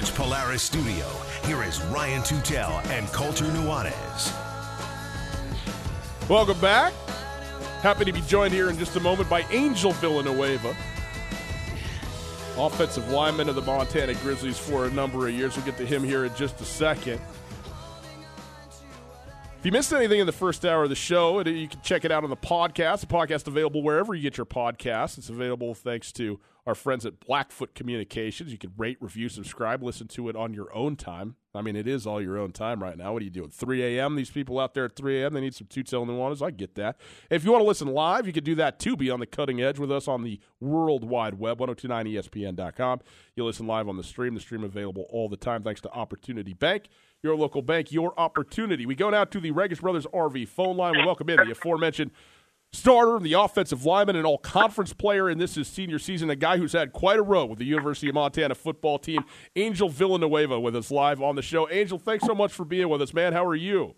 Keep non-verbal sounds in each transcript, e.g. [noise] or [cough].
Polaris studio, here is Ryan Tutel and Colter Nuanez. Welcome back. Happy to be joined here in just a moment by Angel Villanueva, offensive lineman of the Montana Grizzlies for a number of years. We'll get to him here in just a second. If you missed anything in the first hour of the show, you can check it out on the podcast. The podcast available wherever you get your podcasts. It's available thanks to our friends at Blackfoot Communications. You can rate, review, subscribe, listen to it on your own time. I mean, it is all your own time right now. What are you doing? 3 a.m. These people out there at 3 a.m. They need some Tutel Nuanez. I get that. If you want to listen live, you can do that too. Be on the cutting edge with us on the World Wide Web, 1029ESPN.com. You listen live on the stream. The stream available all the time thanks to Opportunity Bank, your local bank, your opportunity. We go now to the Regis Brothers RV phone line. We welcome in the aforementioned starter, the offensive lineman, and all conference player in this is senior season, a guy who's had quite a row with the University of Montana football team, Angel Villanueva, with us live on the show. Angel, thanks so much for being with us, man. How are you?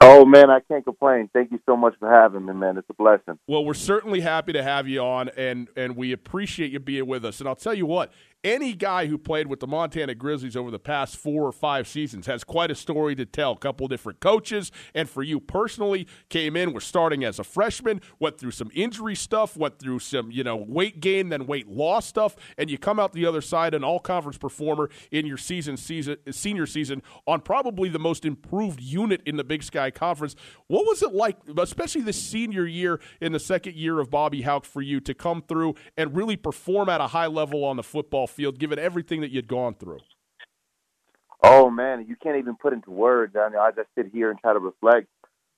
Oh man, I can't complain. Thank you so much for having me, man. It's a blessing. Well, we're certainly happy to have you on, and and we appreciate you being with us. And I'll tell you what, any guy who played with the Montana Grizzlies over the past four or five seasons has quite a story to tell. A couple different coaches, and for you personally, came in, was starting as a freshman, went through some injury stuff, went through some you know weight gain, then weight loss stuff, and you come out the other side an all conference performer in your season season senior season on probably the most improved unit in the Big Sky Conference. What was it like, especially the senior year in the second year of Bobby Hauck, for you to come through and really perform at a high level on the football field, given everything that you'd gone through? Oh man, you can't even put into words. I mean, I just sit here and try to reflect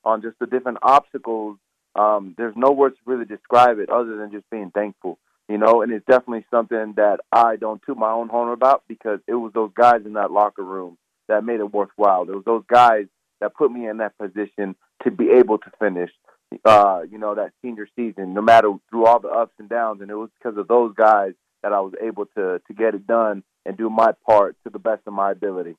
on just the different obstacles. Um, there's no words to really describe it other than just being thankful, you know. And it's definitely something that I don't toot my own horn about because it was those guys in that locker room that made it worthwhile. It was those guys that put me in that position to be able to finish, uh, you know, that senior season, no matter through all the ups and downs. And it was because of those guys that I was able to to get it done and do my part to the best of my ability.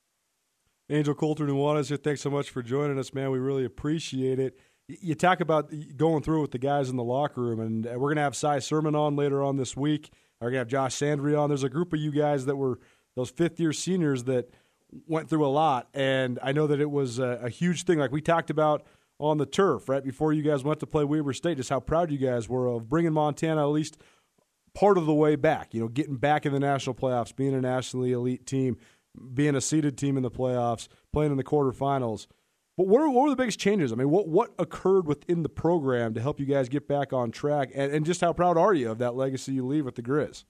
Angel Colter, Nuanez here. Thanks so much for joining us, man. We really appreciate it. You talk about going through with the guys in the locker room, and uh, we're going to have Cy Sermon on later on this week. We're going to have Josh Sandry on. There's a group of you guys that were those fifth year seniors that went through a lot, and I know that it was a, a huge thing. Like we talked about on the turf right before you guys went to play Weber State, just how proud you guys were of bringing Montana at least part of the way back. You know, getting back in the national playoffs, being a nationally elite team, being a seeded team in the playoffs, playing in the quarterfinals. But what, are, what were the biggest changes? I mean, what what occurred within the program to help you guys get back on track? And, and just how proud are you of that legacy you leave with the Grizz?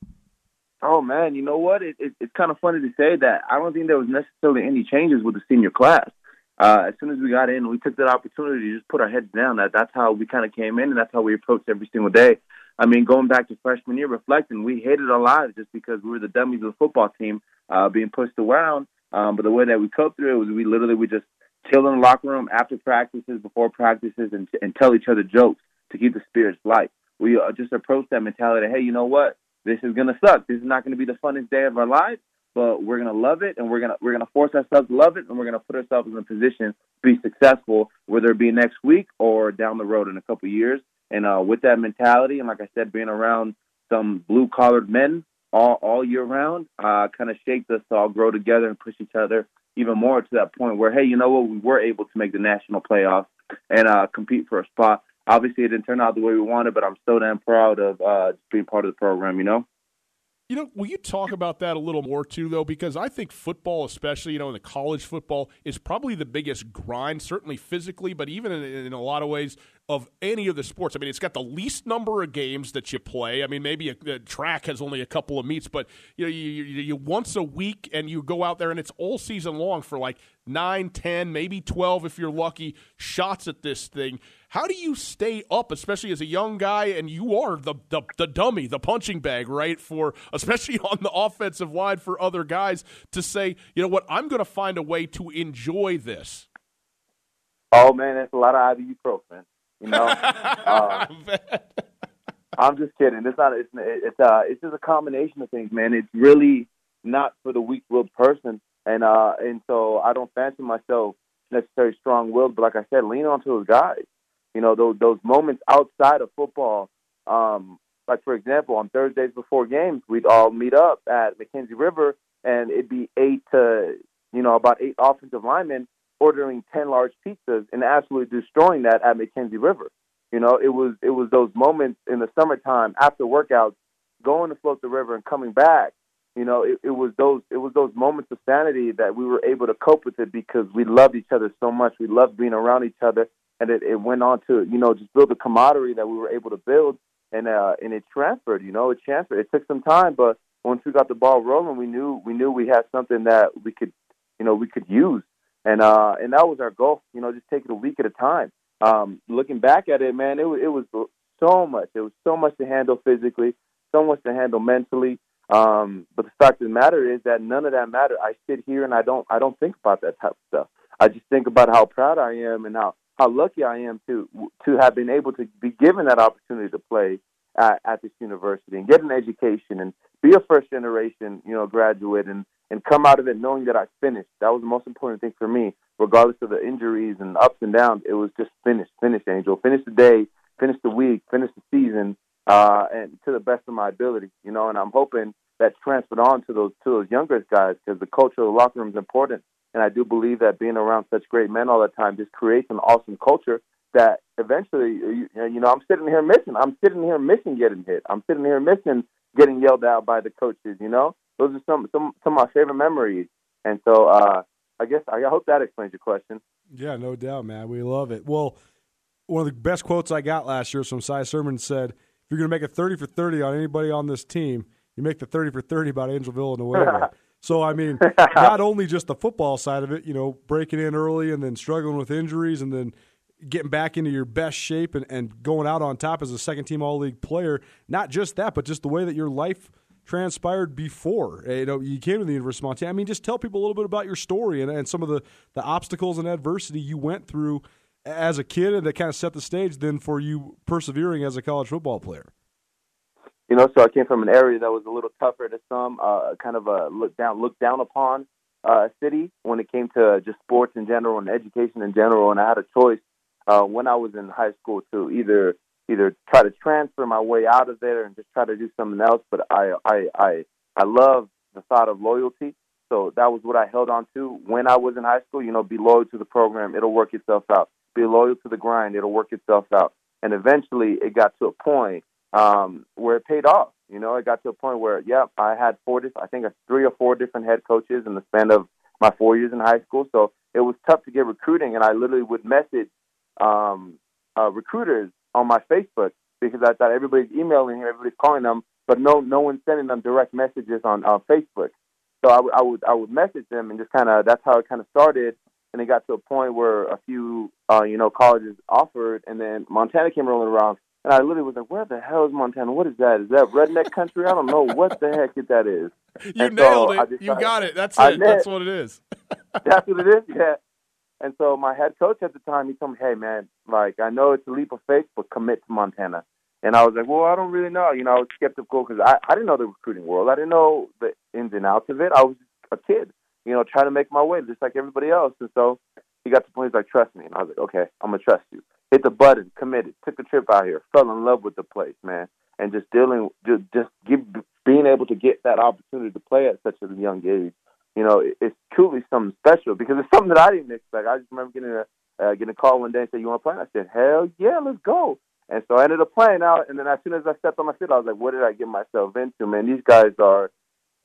Oh man, you know what? It, it, it's kind of funny to say that. I don't think there was necessarily any changes with the senior class. Uh, as soon as we got in, we took that opportunity to just put our heads down. That that's how we kind of came in, and that's how we approached every single day. I mean, going back to freshman year, reflecting, we hated our lives just because we were the dummies of the football team, uh, being pushed around. Um, but the way that we coped through it was we literally would just chill in the locker room after practices, before practices, and, and tell each other jokes to keep the spirits light. We uh, just approach that mentality. Hey, you know what? This is gonna suck. This is not gonna be the funnest day of our lives, but we're gonna love it, and we're gonna we're gonna force ourselves to love it, and we're gonna put ourselves in a position to be successful, whether it be next week or down the road in a couple years. And uh, with that mentality, and like I said, being around some blue collared men all all year round, uh, kind of shaped us to all grow together and push each other even more to that point where, hey, you know what, we were able to make the national playoffs and uh, compete for a spot. Obviously, it didn't turn out the way we wanted, but I'm so damn proud of uh, being part of the program. You know. You know, will you talk about that a little more too, though? Because I think football, especially you know in the college football, is probably the biggest grind, certainly physically, but even in, in, a lot of ways of any of the sports. I mean, it's got the least number of games that you play. I mean, maybe a, a track has only a couple of meets, but you know, you, you, you once a week and you go out there and it's all season long for like nine, ten, maybe twelve if you're lucky shots at this thing. How do you stay up, especially as a young guy, and you are the, the, the dummy, the punching bag, right? For [laughs] especially on the offensive line for other guys to say, you know what, I'm going to find a way to enjoy this. Oh man, that's a lot of ibuprofen. You know, [laughs] uh, I'm just kidding. It's not. It's it's uh it's just a combination of things, man. It's really not for the weak-willed person, and uh and so I don't fancy myself necessarily strong-willed, but like I said, lean onto those guys. You know, those those moments outside of football. Um, like for example, on Thursdays before games, we'd all meet up at McKenzie River, and it'd be eight to you know about eight offensive linemen ordering ten large pizzas and absolutely destroying that at McKenzie River. You know, it was it was those moments in the summertime after workouts, going to float the river and coming back. You know, it, it was those it was those moments of sanity that we were able to cope with it because we loved each other so much. We loved being around each other, and it, it went on to you know just build a camaraderie that we were able to build, and uh, and it transferred. You know, it transferred. It took some time, but once we got the ball rolling, we knew we knew we had something that we could, you know, we could use, and uh, and that was our goal. You know, just take it a week at a time. Um, looking back at it, man, it it was so much. It was so much to handle physically, so much to handle mentally. Um, but the fact of the matter is that none of that mattered. I sit here and I don't I don't think about that type of stuff. I just think about how proud I am and how how lucky I am to to have been able to be given that opportunity to play at, at this university and get an education and be a first generation, you know, graduate and and come out of it knowing that I finished. That was the most important thing for me, regardless of the injuries and ups and downs. It was just finish, finish, Angel, finish the day, finish the week, finish the season, uh, and to the best of my ability, you know. And I'm hoping that transferred on to those to those younger guys because the culture of the locker room is important. And I do believe that being around such great men all the time just creates an awesome culture that eventually, you, you know, I'm sitting here missing. I'm sitting here missing getting hit. I'm sitting here missing getting yelled out by the coaches. You know, those are some some some of my favorite memories. And so, uh, I guess I hope that explains your question. Yeah, no doubt, man. We love it. Well, one of the best quotes I got last year was from Cy Sermon said, "If you're going to make a 30 for 30 on anybody on this team, you make the 30 for 30 about Angel Villanueva." [laughs] So I mean, [laughs] not only just the football side of it, you know, breaking in early and then struggling with injuries and then getting back into your best shape and, and going out on top as a second team all league player. Not just that, but just the way that your life transpired before. Eh, you know, you came to the University of Montana. I mean, just tell people a little bit about your story and, and some of the, the obstacles and adversity you went through as a kid and that kind of set the stage then for you persevering as a college football player. You know, so I came from an area that was a little tougher to some, uh, kind of a look down, look down upon uh, city when it came to just sports in general and education in general. And I had a choice uh, when I was in high school to either either try to transfer my way out of there and just try to do something else. But I I I I love the thought of loyalty. So that was what I held on to when I was in high school. You know, be loyal to the program; it'll work itself out. Be loyal to the grind; it'll work itself out. And eventually, it got to a point um, where it paid off. You know, it got to a point where, yeah, I had four, I think, three or four different head coaches in the span of my four years in high school. So it was tough to get recruiting, and I literally would message um, uh, recruiters on my Facebook because I thought everybody's emailing him, everybody's calling them, but no, no one's sending them direct messages on uh, Facebook. So I, w- I would, I would message them, and just kind of that's how it kind of started. And it got to a point where a few, uh, you know, colleges offered, and then Montana came rolling around And I literally was like, "Where the hell is Montana? What is that? Is that redneck country? I don't know what the heck that is." [laughs] You and nailed so it. You got it. That's it. That's what it is. [laughs] That's what it is. Yeah. And so my head coach at the time, he told me, "Hey, man, like I know it's a leap of faith, but commit to Montana." And I was like, "Well, I don't really know." You know, I was skeptical because I I didn't know the recruiting world. I didn't know the ins and outs of it. I was a kid, you know, trying to make my way just like everybody else. And so he got to the point he's like, "Trust me," and I was like, "Okay, I'm gonna trust you." Hit the button, committed, took the trip out here, fell in love with the place, man, and just dealing, just just give, being able to get that opportunity to play at such a young age you know, it's truly something special because it's something that I didn't expect. I just remember getting a uh, getting a call one day and said, "You want to play?" I said, "Hell yeah, let's go!" And so I ended up playing out. And then as soon as I stepped on my field, I was like, "What did I get myself into, man? These guys are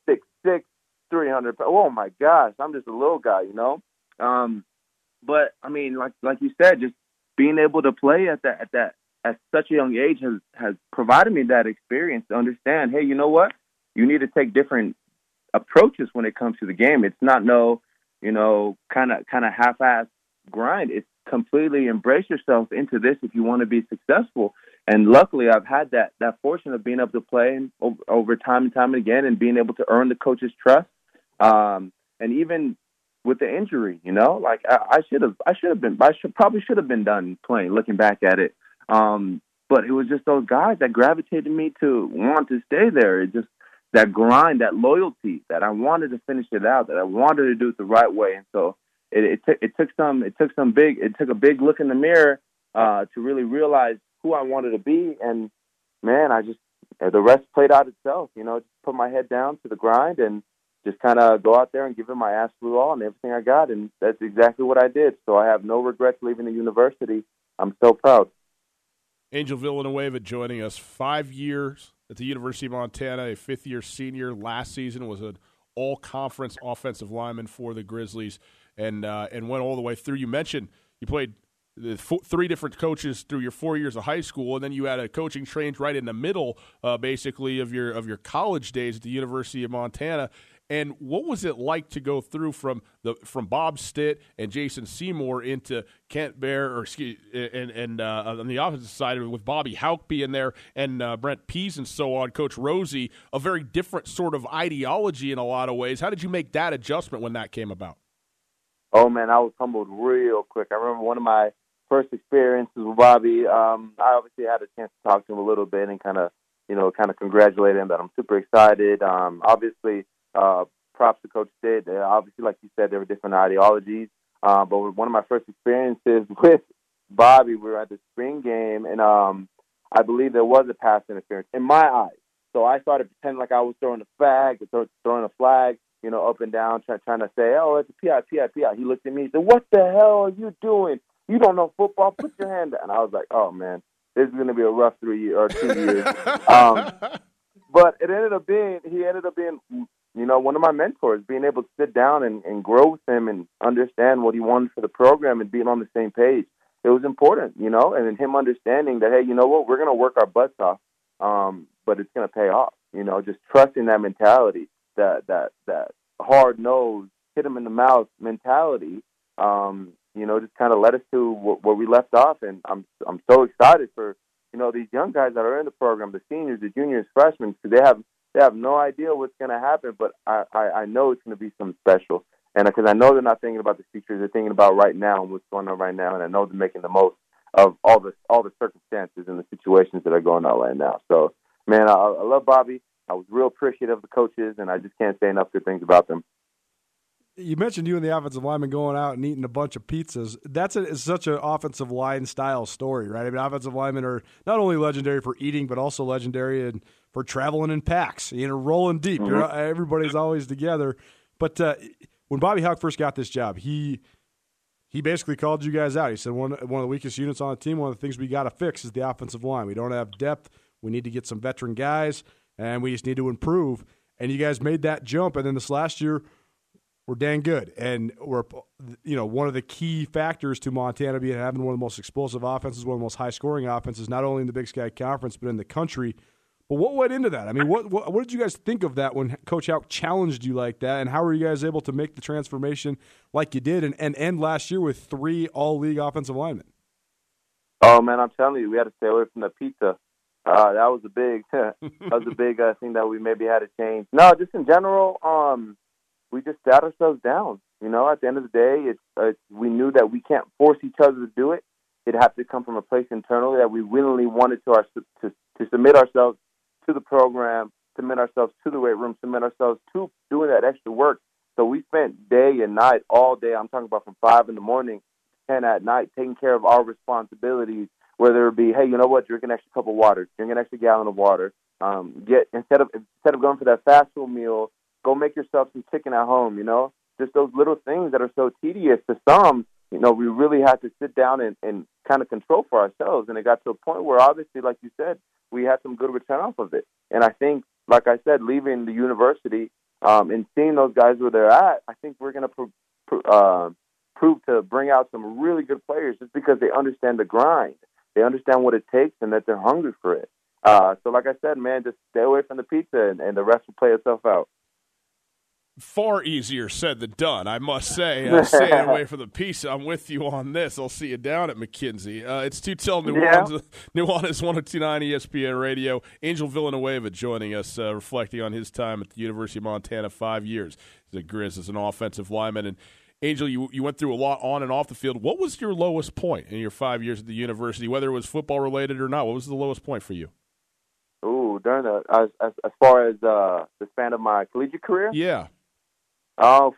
six six, three hundred. Oh my gosh, I'm just a little guy, you know." Um, but I mean, like like you said, just being able to play at that at that at such a young age has has provided me that experience to understand. Hey, you know what? You need to take different approaches when it comes to the game. It's not no, you know, kind of kind of half-ass grind. It's completely embrace yourself into this if you want to be successful. And luckily, I've had that that fortune of being able to play over, over time and time again, and being able to earn the coach's trust. Um, and even with the injury, you know, like I should have, I should have been, I should probably should have been done playing. Looking back at it, um, but it was just those guys that gravitated me to want to stay there. It just that grind, that loyalty, that I wanted to finish it out, that I wanted to do it the right way. And so it, it, t- it took some, it took some big, it took a big look in the mirror uh, to really realize who I wanted to be. And man, I just the rest played out itself. You know, just put my head down to the grind and just kind of go out there and give it my absolute all and everything I got. And that's exactly what I did. So I have no regrets leaving the university. I'm so proud. Angel Villanueva joining us five years at the University of Montana, a fifth year senior. Last season was an all conference offensive lineman for the Grizzlies and, uh, and went all the way through. You mentioned you played the four, three different coaches through your four years of high school, and then you had a coaching change right in the middle, uh, basically of your of your college days at the University of Montana. And what was it like to go through from the from Bob Stitt and Jason Semore into Kent Baer or excuse, and and uh, on the opposite side with Bobby Hauck being there and uh, Brent Pease and so on, Coach Rosie, a very different sort of ideology in a lot of ways. How did you make that adjustment when that came about? Oh man, I was humbled real quick. I remember one of my first experiences with Bobby. Um, I obviously had a chance to talk to him a little bit and kind of, you know, kind of congratulate him. That I'm super excited. Um, obviously uh, props to Coach Stitt. Uh, obviously, like you said, there were different ideologies. Uh, but one of my first experiences [laughs] with Bobby, we were at the spring game, and um, I believe there was a pass interference in my eyes. So I started pretending like I was throwing a flag, throwing a flag, you know, up and down, trying, trying to say, "Oh, it's a PI, PI, PI." He looked at me, and said, "What the hell are you doing? You don't know football. Put your hand down." And I was like, "Oh man, this is going to be a rough three year, or two years." [laughs] um, but it ended up being he ended up being you know, one of my mentors, being able to sit down and, and grow with him and understand what he wanted for the program and being on the same page. It was important, you know, and him understanding that, hey, you know what, we're going to work our butts off, um, but it's going to pay off. You know, just trusting that mentality, that that that hard nose, hit him in the mouth mentality. Um, you know, just kind of led us to where we left off, and I'm I'm so excited for you know these young guys that are in the program, the seniors, the juniors, freshmen, because they have they have no idea what's going to happen, but I, I, I know it's going to be something special. And uh, because I know they're not thinking about the future, they're thinking about right now and what's going on right now. And I know they're making the most of all the all the circumstances and the situations that are going on right now. So, man, I, I love Bobby. I was real appreciative of the coaches, and I just can't say enough good things about them you mentioned you and the offensive lineman going out and eating a bunch of pizzas. That's a, such an offensive line style story, right? I mean, offensive linemen are not only legendary for eating, but also legendary in, for traveling in packs, you know, rolling deep. Mm-hmm. everybody's always together. But uh, when Bobby Hauck first got this job, he he basically called you guys out. He said one one of the weakest units on the team. One of the things we got to fix is the offensive line. We don't have depth. We need to get some veteran guys, and we just need to improve. And you guys made that jump. And then this last year we're dang good, and we're you know one of the key factors to Montana being having one of the most explosive offenses, one of the most high scoring offenses, not only in the Big Sky Conference but in the country. But what went into that? I mean, what, what, what did you guys think of that when Coach Hauck challenged you like that, and how were you guys able to make the transformation like you did, and, and end last year with three All League offensive linemen? Oh man, I'm telling you, we had to stay away from the pizza. Uh, that was a big, [laughs] that was a big uh, thing that we maybe had to change. No, just in general, um, we just sat ourselves down. You know, at the end of the day, it's uh, we knew that we can't force each other to do it. It had to come from a place internally that we willingly wanted to our to to submit ourselves to the program, submit ourselves to the weight room, submit ourselves to doing that extra work. So we spent day and night, all day. I'm talking about from five in the morning, ten at night, taking care of our responsibilities. Whether it be, hey, you know what, drink an extra cup of water, drink an extra gallon of water. Um, get instead of instead of going for that fast food meal, go make yourself some chicken at home. You know, just those little things that are so tedious to some. You know, we really had to sit down and, and kind of control for ourselves, and it got to a point where obviously, like you said, we had some good return off of it. And I think, like I said, leaving the university um, and seeing those guys where they're at, I think we're going to uh, prove to bring out some really good players just because they understand the grind, they understand what it takes, and that they're hungry for it. Uh, so, like I said, man, just stay away from the pizza, and, and the rest will play itself out far easier said than done, I must say. [laughs] Uh, staying away from the piece, I'm with you on this. I'll see you down at McKenzie. Uh, it's Tutel Nuanez, yeah. Nuanez [laughs] 1029 ESPN Radio. Angel Villanueva joining us, uh, reflecting on his time at the University of Montana, five years as a Grizz as an offensive lineman. And Angel, you you went through a lot on and off the field. What was your lowest point in your five years at the university, whether it was football related or not? What was the lowest point for you? Ooh, during the as as, as far as uh, the span of my collegiate career. Yeah. Uh,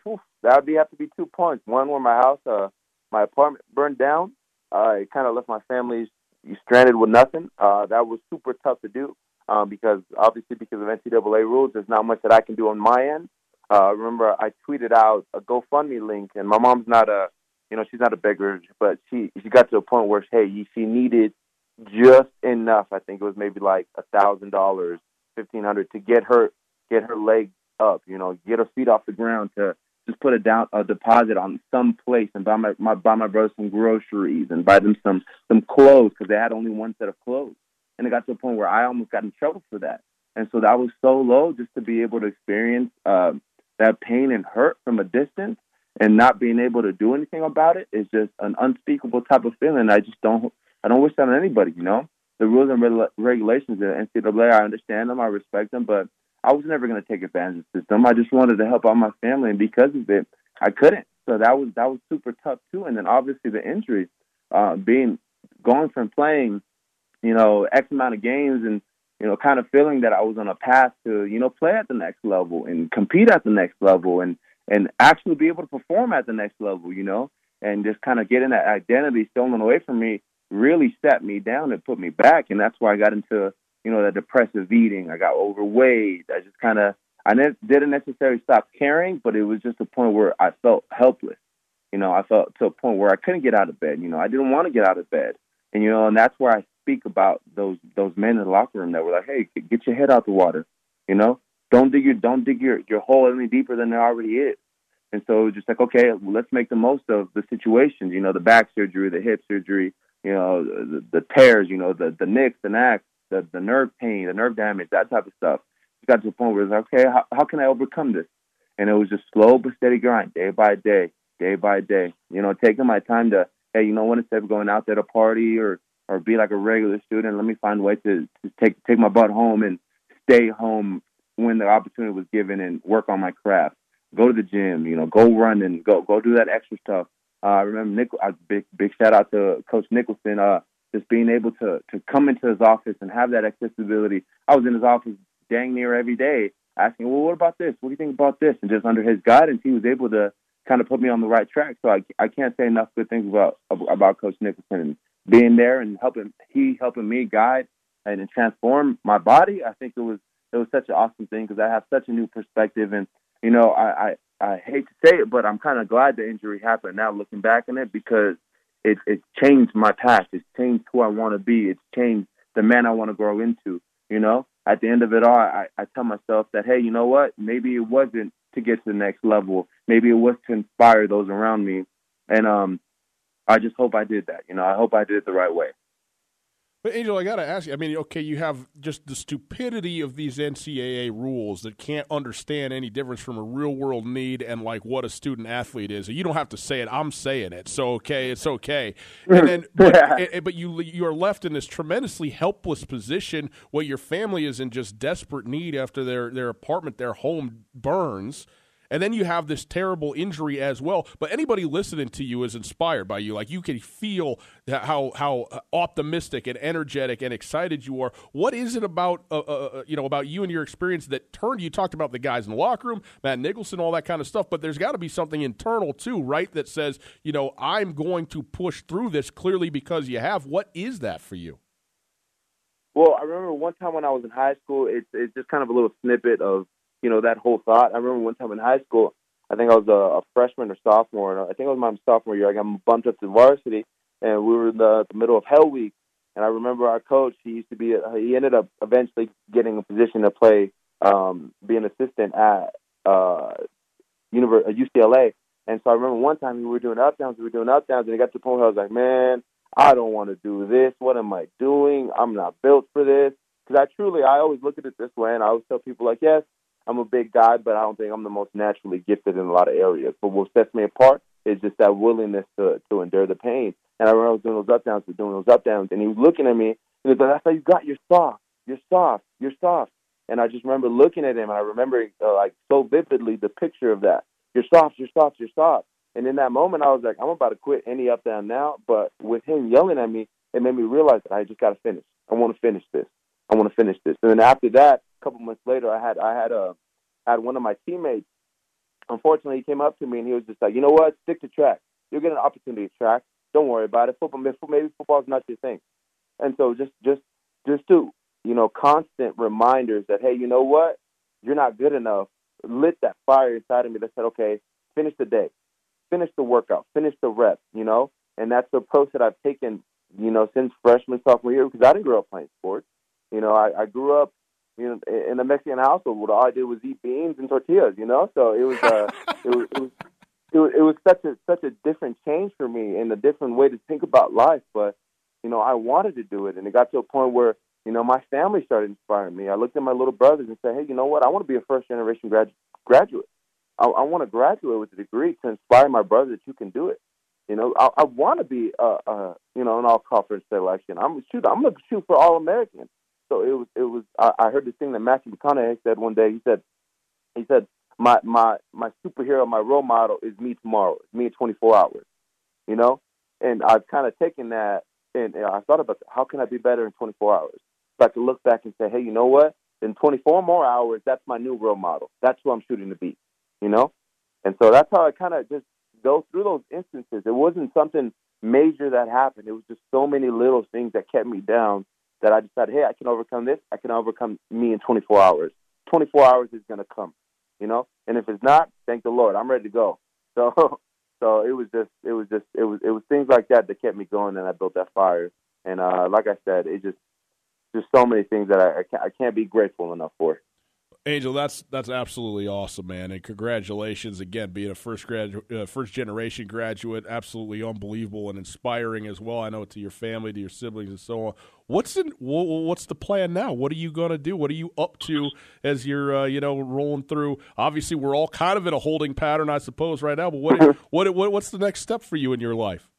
that would be have to be two points. One where my house, uh, my apartment burned down. Uh, it kind of left my family stranded with nothing. Uh, that was super tough to do um, because obviously because of NCAA rules, there's not much that I can do on my end. Uh, remember, I tweeted out a GoFundMe link, and my mom's not a, you know, she's not a beggar, but she she got to a point where hey, she needed just enough. I think it was maybe like a thousand dollars, fifteen hundred to get her get her legs up, you know, get her feet off the ground to just put a down a deposit on some place and buy my, my buy my brother some groceries and buy them some some clothes because they had only one set of clothes. And it got to a point where I almost got in trouble for that. And so that was so low just to be able to experience uh, that pain and hurt from a distance and not being able to do anything about it is just an unspeakable type of feeling. I just don't I don't wish that on anybody. You know, the rules and re- regulations the NCAA, I understand them, I respect them, but I was never going to take advantage of the system. I just wanted to help out my family, and because of it, I couldn't. So that was that was super tough too. And then obviously the injury, uh, being going from playing, you know, X amount of games and you know, kind of feeling that I was on a path to you know play at the next level and compete at the next level and and actually be able to perform at the next level, you know, and just kind of getting that identity stolen away from me really set me down and put me back, and that's why I got into you know, that depressive eating. I got overweight. I just kind of, I ne- didn't necessarily stop caring, but it was just a point where I felt helpless. You know, I felt to a point where I couldn't get out of bed. You know, I didn't want to get out of bed. And you know, and that's where I speak about those those men in the locker room that were like, "Hey, get your head out the water." You know, don't dig your don't dig your your hole any deeper than there already is. And so it was just like, okay, well, let's make the most of the situations. You know, the back surgery, the hip surgery, you know, the, the tears, you know, the the nicks, and knacks, the the nerve pain, the nerve damage, that type of stuff. It got to a point where it's like, okay, how, how can I overcome this? And it was just slow but steady grind, day by day, day by day. You know, taking my time to, hey, you know what? Instead of going out there to party or or be like a regular student, let me find a way to, to take take my butt home and stay home when the opportunity was given and work on my craft. Go to the gym, you know, go run and go go do that extra stuff. Uh, I remember Nick. Uh, big big shout out to Coach Nicholson. Uh, just being able to to come into his office and have that accessibility. I was in his office dang near every day asking, well, what about this? What do you think about this? And just under his guidance, he was able to kind of put me on the right track. So I, I can't say enough good things about about Coach Nicholson and being there and helping he helping me guide and transform my body. I think it was it was such an awesome thing because I have such a new perspective and you know I, I I hate to say it, but I'm kind of glad the injury happened now looking back on it because it, it's changed my past. It's changed who I want to be. It's changed the man I want to grow into. You know, at the end of it all, I, I tell myself that, hey, you know what? Maybe it wasn't to get to the next level. Maybe it was to inspire those around me. And um, I just hope I did that. You know, I hope I did it the right way. But Angel, I got to ask you. I mean, okay, you have just the stupidity of these NCAA rules that can't understand any difference from a real world need and like what a student athlete is. You don't have to say it. I'm saying it. So okay, it's okay. And then, [laughs] but, eh, eh, but you you are left in this tremendously helpless position where your family is in just desperate need after their their apartment, their home burns and then you have this terrible injury as well. But anybody listening to you is inspired by you. Like you can feel how how optimistic and energetic and excited you are. What is it about uh, uh, uh, you know about you and your experience that turned? You talked about the guys in the locker room, Matt Nicholson, all that kind of stuff. But there's got to be something internal too, right? That says you know I'm going to push through this clearly because you have. What is that for you? Well, I remember one time when I was in high school. It's it's just kind of a little snippet of you know, that whole thought. I remember one time in high school, I think I was a, a freshman or sophomore, and I think it was my sophomore year. I got bumped up to varsity, and we were in the, the middle of Hell Week. And I remember our coach. He used to be. He ended up eventually getting a position to play, um, be an assistant at uh, University UCLA. And so I remember one time we were doing up downs. We were doing up downs, and it got to the point where I was like, "Man, I don't want to do this. What am I doing? I'm not built for this." Because I truly, I always look at it this way, and I always tell people like, "Yes, I'm a big guy, but I don't think I'm the most naturally gifted in a lot of areas. But what sets me apart is just that willingness to to endure the pain. And I remember I was doing those up downs, doing those up downs, and he was looking at me and he was like, "That's how you got. You're soft. You're soft. You're soft." And I just remember looking at him, and I remember uh, like so vividly the picture of that. You're soft. You're soft. You're soft. And in that moment, I was like, I'm about to quit any up down now. But with him yelling at me, it made me realize that I just got to finish. I want to finish this. I want to finish this. And then after that, couple months later, I had I had a I had one of my teammates. Unfortunately, he came up to me and he was just like, you know what, stick to track. You'll get an opportunity to track. Don't worry about it. Football, maybe football's not your thing. And so just just just to you know constant reminders that hey, you know what, you're not good enough. Lit that fire inside of me that said, okay, finish the day, finish the workout, finish the rep. You know, and that's the approach that I've taken. You know, since freshman sophomore year because I didn't grow up playing sports. You know, I, I grew up you know, in a Mexican household, what all I did was eat beans and tortillas. You know, so it was uh, [laughs] it was. It was it was, it was such a such a different change for me and a different way to think about life. But you know, I wanted to do it, and it got to a point where you know my family started inspiring me. I looked at my little brothers and said, "Hey, you know what? I want to be a first generation grad- graduate. I, I want to graduate with a degree to inspire my brothers that you can do it. You know, I, I want to be a, a you know an all conference selection. I'm shoot. I'm gonna shoot for all American. So it was it was I, I heard this thing that Matthew McConaughey said one day. He said he said my my my superhero, my role model is me tomorrow. It's me in 24 hours. You know, and I've kind of taken that and, and I thought about how can I be better in 24 hours. So I could look back and say, hey, you know what? In 24 more hours, that's my new role model. That's who I'm shooting to be. You know, and so that's how I kind of just go through those instances. It wasn't something major that happened. It was just so many little things that kept me down that I decided, hey, I can overcome this. I can overcome me in 24 hours. 24 hours is going to come, you know. And if it's not, thank the Lord, I'm ready to go. [laughs] So, so it was just, it was just, it was, it was things like that that kept me going, and I built that fire. And uh, like I said, it just, just so many things that I, I can't, I can't be grateful enough for. Angel, that's that's absolutely awesome, man, and congratulations again, being a first grad, uh, first generation graduate. Absolutely unbelievable and inspiring as well. I know to your family, to your siblings, and so on. What's in what's the plan now? What are you going to do? What are you up to as you're uh, you know rolling through? Obviously, we're all kind of in a holding pattern, I suppose, right now. But what [laughs] what, what what's the next step for you in your life?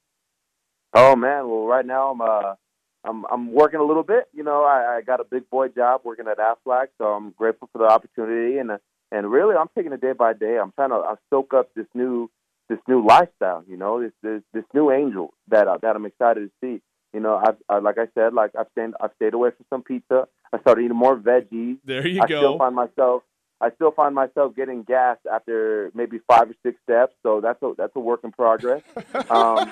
Oh man, well, right now I'm uh I'm I'm working a little bit. You know, I, I got a big boy job working at Aflac, so I'm grateful for the opportunity and and really I'm taking it day by day. I'm trying to I soak up this new this new lifestyle. You know, this this, this new angel that uh, that I'm excited to see. You know, I've I, like I said, like I've stayed I've stayed away from some pizza. I started eating more veggies. There you I go. I still find myself I still find myself getting gas after maybe five or six steps, so that's a that's a work in progress. [laughs] Um,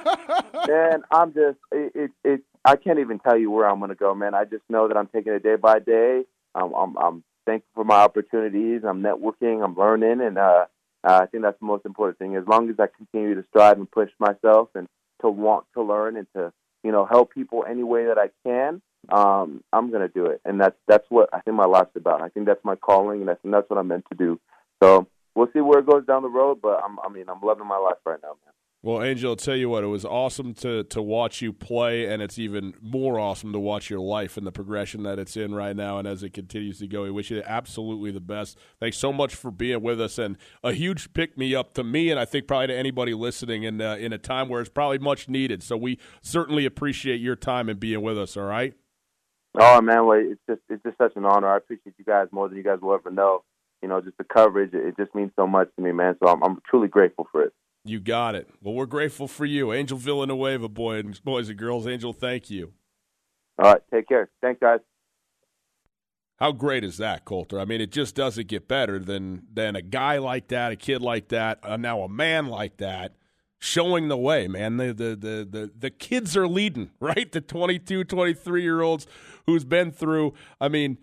and I'm just it, it, it I can't even tell you where I'm going to go, man. I just know that I'm taking it day by day. I'm I'm, I'm thankful for my opportunities. I'm networking. I'm learning, and uh, uh, I think that's the most important thing. As long as I continue to strive and push myself, and to want to learn, and to you know help people any way that I can, um, I'm going to do it. And that's that's what I think my life's about. I think that's my calling, and I think that's what I'm meant to do. So we'll see where it goes down the road. But I'm, I mean, I'm loving my life right now, man. Well, Angel, I'll tell you what, it was awesome to, to watch you play, and it's even more awesome to watch your life and the progression that it's in right now and as it continues to go. We wish you absolutely the best. Thanks so much for being with us, and a huge pick me up to me, and I think probably to anybody listening in, uh, in a time where it's probably much needed. So we certainly appreciate your time and being with us, all right? Oh, man, well, it's just, it's just such an honor. I appreciate you guys more than you guys will ever know. You know, just the coverage, it just means so much to me, man. So I'm, I'm truly grateful for it. You got it. Well, we're grateful for you, Angel Villanueva, boy and boys and girls. Angel, thank you. All right, take care. Thanks, guys. How great is that, Colter? I mean, it just doesn't get better than than a guy like that, a kid like that, uh, now a man like that, showing the way, man. The, the the the the kids are leading, [laughs] right? The 22, 23 year olds who's been through. I mean,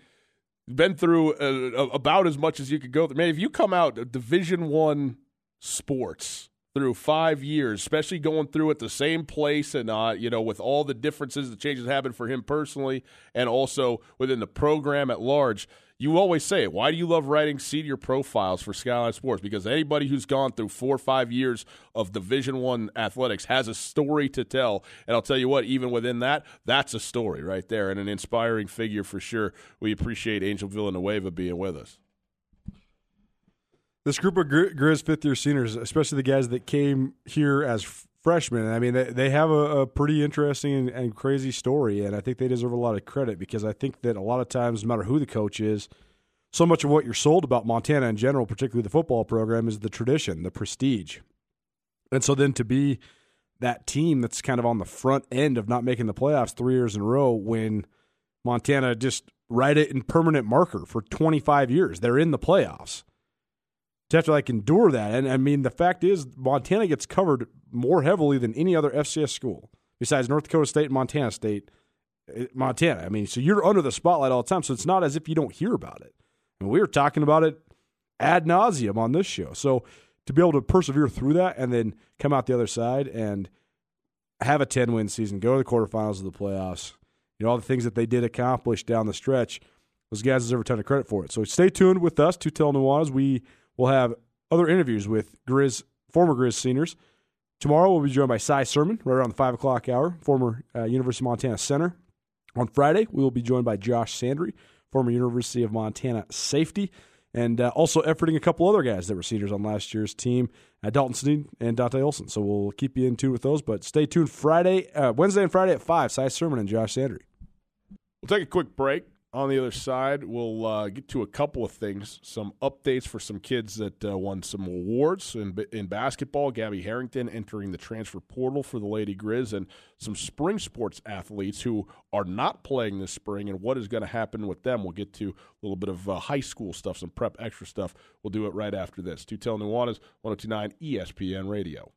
been through uh, about as much as you could go. Man, if you come out of Division One sports through five years, especially going through at the same place and uh, you know with all the differences, the changes happened for him personally, and also within the program at large. You always say it. Why do you love writing senior profiles for Skyline Sports? Because anybody who's gone through four or five years of Division One athletics has a story to tell. And I'll tell you what, even within that, that's a story right there, and an inspiring figure for sure. We appreciate Angel Villanueva being with us this group of Grizz fifth year seniors, especially the guys that came here as freshmen, I mean, they, they have a, a pretty interesting and, and, crazy story, and I think they deserve a lot of credit because I think that a lot of times, no matter who the coach is, so much of what you're sold about Montana in general, particularly the football program, is the tradition, the prestige. And so then to be that team that's kind of on the front end of not making the playoffs three years in a row when Montana just write it in permanent marker for 25 years. They're in the playoffs to have to like endure that. And I mean, the fact is, Montana gets covered more heavily than any other FCS school besides North Dakota State and Montana State. Eh, Montana. I mean, so you're under the spotlight all the time. So it's not as if you don't hear about it. And we were talking about it ad nauseum on this show. So to be able to persevere through that and then come out the other side and have a 10 win season, go to the quarterfinals of the playoffs, you know, all the things that they did accomplish down the stretch, those guys deserve a ton of credit for it. So stay tuned with us, Tutel Nuanez. We We'll have other interviews with Grizz, former Grizz seniors. Tomorrow we'll be joined by Cy Sermon right around the 5 o'clock hour, former uh, University of Montana center. On Friday, we will be joined by Josh Sandry, former University of Montana safety, and uh, also efforting a couple other guys that were seniors on last year's team, uh, Dalton Sneed and Dante Olson. So we'll keep you in tune with those, but stay tuned Friday, uh, Wednesday and Friday at 5, Cy Sermon and Josh Sandry. We'll take a quick break on the other side, we'll uh, get to a couple of things, some updates for some kids that uh, won some awards in, in basketball. Gabby Harrington entering the transfer portal for the Lady Grizz, and some spring sports athletes who are not playing this spring, and what is going to happen with them. We'll get to a little bit of uh, high school stuff, some prep extra stuff. We'll do it right after this. Tutel Nuanez, 1029 ESPN Radio.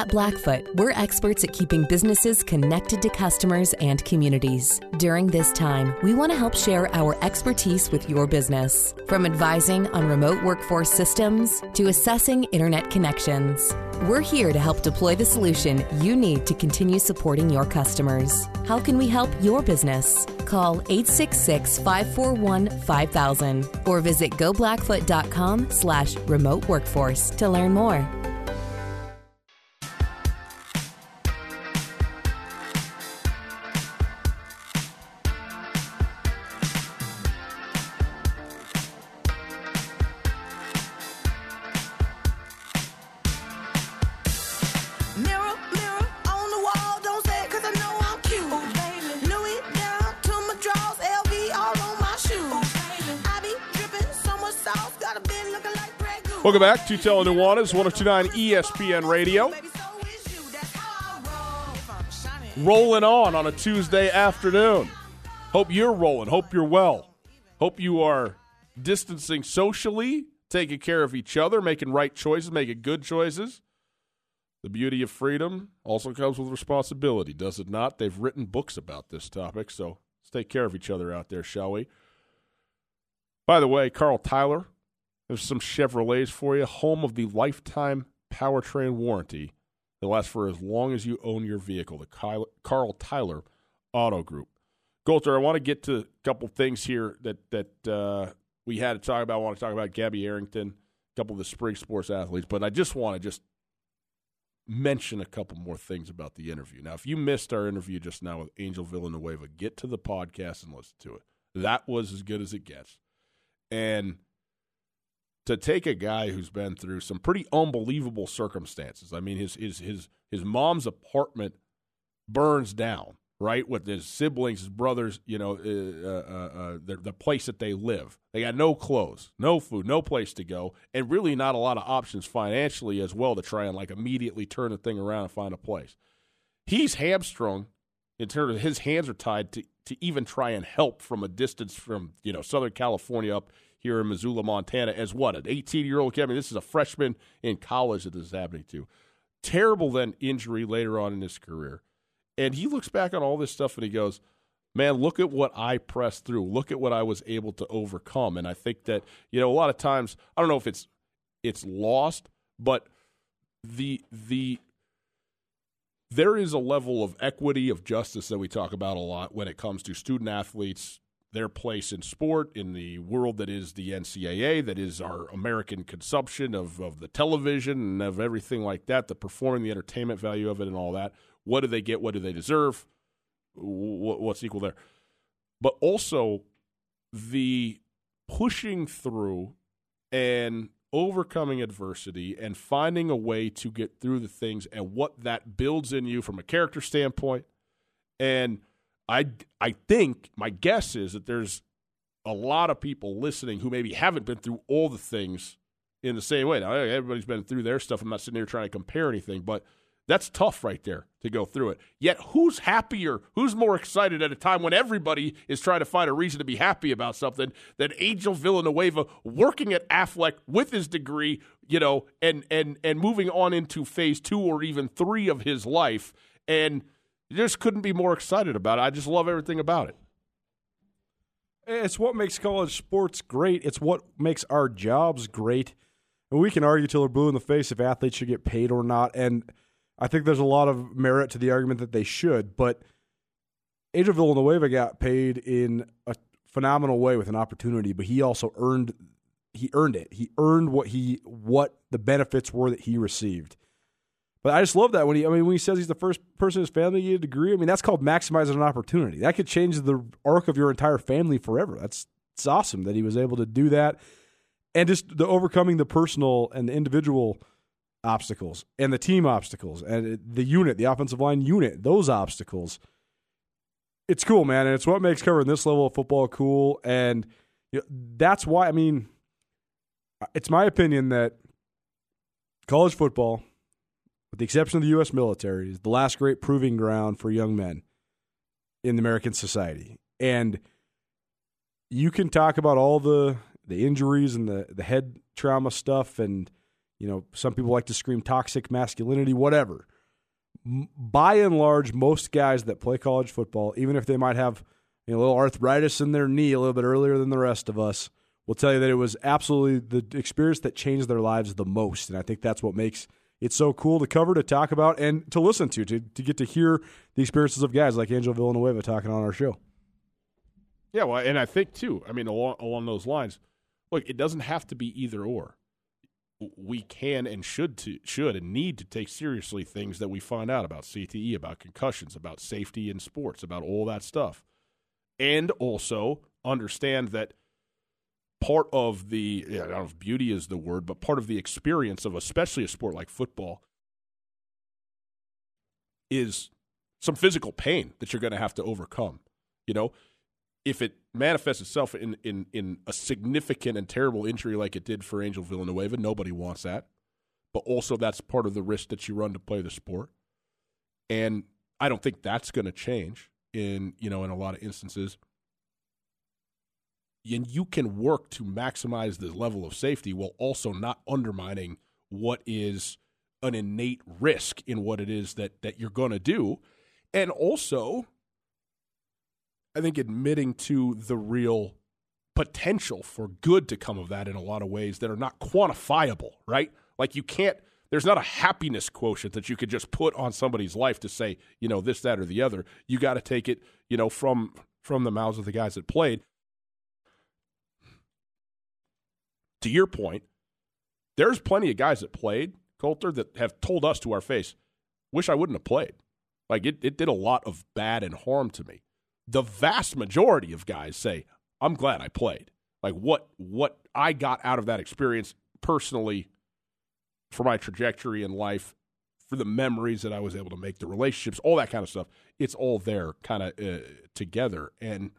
At Blackfoot, we're experts at keeping businesses connected to customers and communities. During this time, we want to help share our expertise with your business. From advising on remote workforce systems to assessing internet connections, we're here to help deploy the solution you need to continue supporting your customers. How can we help your business? Call 866-541-5000 or visit goblackfoot.com slash remote workforce to learn more. Welcome back to Tutel Nuanez, 1029 ESPN Radio. Rolling on on a Tuesday afternoon. Hope you're rolling. Hope you're well. Hope you are distancing socially, taking care of each other, making right choices, making good choices. The beauty of freedom also comes with responsibility, does it not? They've written books about this topic, so let's take care of each other out there, shall we? By the way, Karl Tyler there's some Chevrolets for you. Home of the lifetime powertrain warranty that lasts for as long as you own your vehicle. The Karl Tyler Auto Group. Colter, I want to get to a couple things here that that uh, we had to talk about. I want to talk about Gabby Harrington a couple of the spring sports athletes, but I just want to just mention a couple more things about the interview. Now, if you missed our interview just now with Angel Villanueva, get to the podcast and listen to it. That was as good as it gets. And to take a guy who's been through some pretty unbelievable circumstances. I mean, his his his his mom's apartment burns down, right? With his siblings, his brothers, you know, uh, uh, uh, the, the place that they live. They got no clothes, no food, no place to go, and really not a lot of options financially as well to try and like immediately turn the thing around and find a place. He's hamstrung in terms of his hands are tied to to even try and help from a distance from you know Southern California up here in Missoula, Montana, as what an 18 year old kid. I mean, this is a freshman in college that this is happening to. Terrible then injury later on in his career, and he looks back on all this stuff and he goes, "Man, look at what I pressed through. Look at what I was able to overcome." And I think that you know a lot of times I don't know if it's it's lost, but the the there is a level of equity of justice that we talk about a lot when it comes to student athletes their place in sport in the world that is the NCAA, that is our American consumption of, of the television and of everything like that, the performing, the entertainment value of it, and all that. What do they get? What do they deserve? What's equal there? But also the pushing through and overcoming adversity and finding a way to get through the things and what that builds in you from a character standpoint. And I, I think my guess is that there's a lot of people listening who maybe haven't been through all the things in the same way. Now, everybody's been through their stuff. I'm not sitting here trying to compare anything, but that's tough right there to go through it. Yet, who's happier? Who's more excited at a time when everybody is trying to find a reason to be happy about something than Angel Villanueva working at Aflac with his degree, you know, and and and moving on into phase two or even three of his life, and just couldn't be more excited about it. I just love everything about it. It's what makes college sports great. It's what makes our jobs great. And we can argue till we're blue in the face if athletes should get paid or not. And I think there's a lot of merit to the argument that they should, but Angel Villanueva got paid in a phenomenal way with an opportunity, but he also earned he earned it. He earned what he what the benefits were that he received. But I just love that when he I mean when he says he's the first person in his family to get a degree, I mean that's called maximizing an opportunity. That could change the arc of your entire family forever. That's it's awesome that he was able to do that. And just the overcoming the personal and the individual obstacles and the team obstacles and the unit, the offensive line unit, those obstacles. It's cool, man, and it's what makes covering this level of football cool. And you know, that's why, I mean, it's my opinion that college football, with the exception of the U.S. military, is the last great proving ground for young men in American society. And you can talk about all the the injuries and the the head trauma stuff and you know, some people like to scream toxic masculinity, whatever. By and large, most guys that play college football, even if they might have you know, a little arthritis in their knee a little bit earlier than the rest of us, will tell you that it was absolutely the experience that changed their lives the most. And I think that's what makes it so cool to cover, to talk about, and to listen to, to, to get to hear the experiences of guys like Angel Villanueva talking on our show. Yeah, well, and I think too. I mean, along along those lines, look, it doesn't have to be either or we can and should to, should and need to take seriously things that we find out about CTE, about concussions, about safety in sports, about all that stuff, and also understand that part of the I don't know if beauty is the word, but part of the experience of especially a sport like football is some physical pain that you're going to have to overcome. You know, if it manifests itself in, in, in a significant and terrible injury like it did for Angel Villanueva, nobody wants that. But also, that's part of the risk that you run to play the sport. And I don't think that's going to change in you know in a lot of instances. And you can work to maximize the level of safety while also not undermining what is an innate risk in what it is that that you're going to do, and also I think admitting to the real potential for good to come of that in a lot of ways that are not quantifiable, right? Like you can't there's not a happiness quotient that you could just put on somebody's life to say, you know, this, that, or the other. You got to take it, you know, from from the mouths of the guys that played. To your point, there's plenty of guys that played Colter that have told us to our face, wish I wouldn't have played. Like it, it did a lot of bad and harm to me. The vast majority of guys say, I'm glad I played. Like what what I got out of that experience personally for my trajectory in life, for the memories that I was able to make, the relationships, all that kind of stuff. It's all there kind of uh, together. And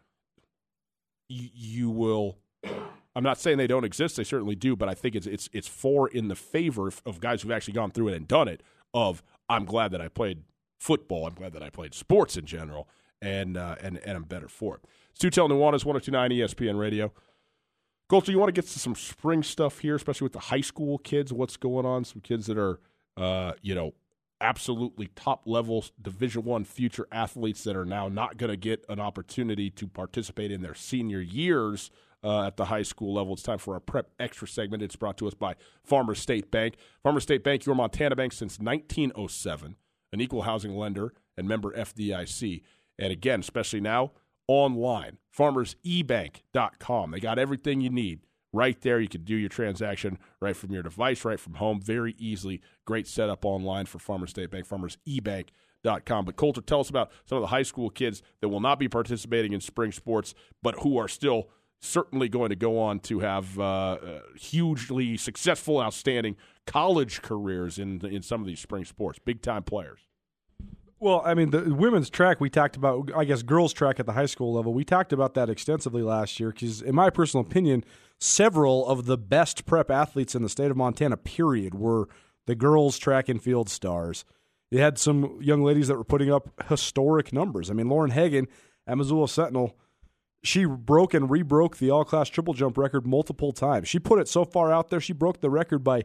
you will I'm not saying they don't exist; they certainly do. But I think it's it's it's for in the favor of guys who've actually gone through it and done it. Of I'm glad that I played football. I'm glad that I played sports in general, and uh, and and I'm better for it. Stutel Nuanez, 1029 ESPN Radio. Colter, you want to get to some spring stuff here, especially with the high school kids. What's going on? Some kids that are, uh, you know, absolutely top level Division One future athletes that are now not going to get an opportunity to participate in their senior years uh, at the high school level. It's time for our Prep Extra segment. It's brought to us by Farmers State Bank. Farmers State Bank, your Montana bank since 1907, an equal housing lender and member FDIC. And again, especially now, online, farmersebank.com. They got everything you need right there. You can do your transaction right from your device, right from home, very easily. Great setup online for Farmers State Bank, farmersebank.com. But Colter, tell us about some of the high school kids that will not be participating in spring sports, but who are still – certainly going to go on to have uh, uh, hugely successful, outstanding college careers in in some of these spring sports. Big time players. Well, I mean, the women's track we talked about, I guess girls' track at the high school level, we talked about that extensively last year because, in my personal opinion, several of the best prep athletes in the state of Montana, period, were the girls' track and field stars. You had some young ladies that were putting up historic numbers. I mean, Lauren Hagan at Missoula Sentinel she broke and rebroke the all class triple jump record multiple times. She put it so far out there, she broke the record by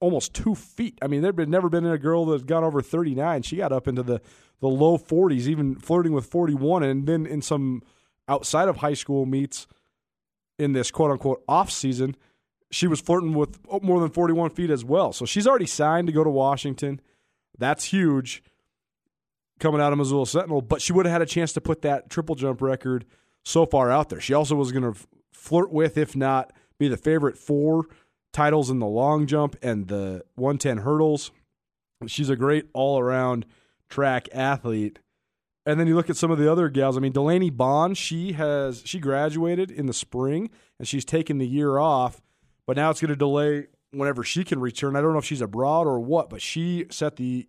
almost two feet. I mean, there had never been a girl that had gone over 39. She got up into the, the low 40s, even flirting with 41. And then in some outside of high school meets in this quote unquote off season, she was flirting with more than 41 feet as well. So she's already signed to go to Washington. That's huge coming out of Missoula Sentinel, but she would have had a chance to put that triple jump record – so far out there. She also was going to flirt with, if not be the favorite for titles in the long jump and the 110 hurdles. She's a great all around track athlete. And then you look at some of the other gals. I mean, Delaney Bond, she has she graduated in the spring and she's taken the year off, but now it's going to delay whenever she can return. I don't know if she's abroad or what, but she set the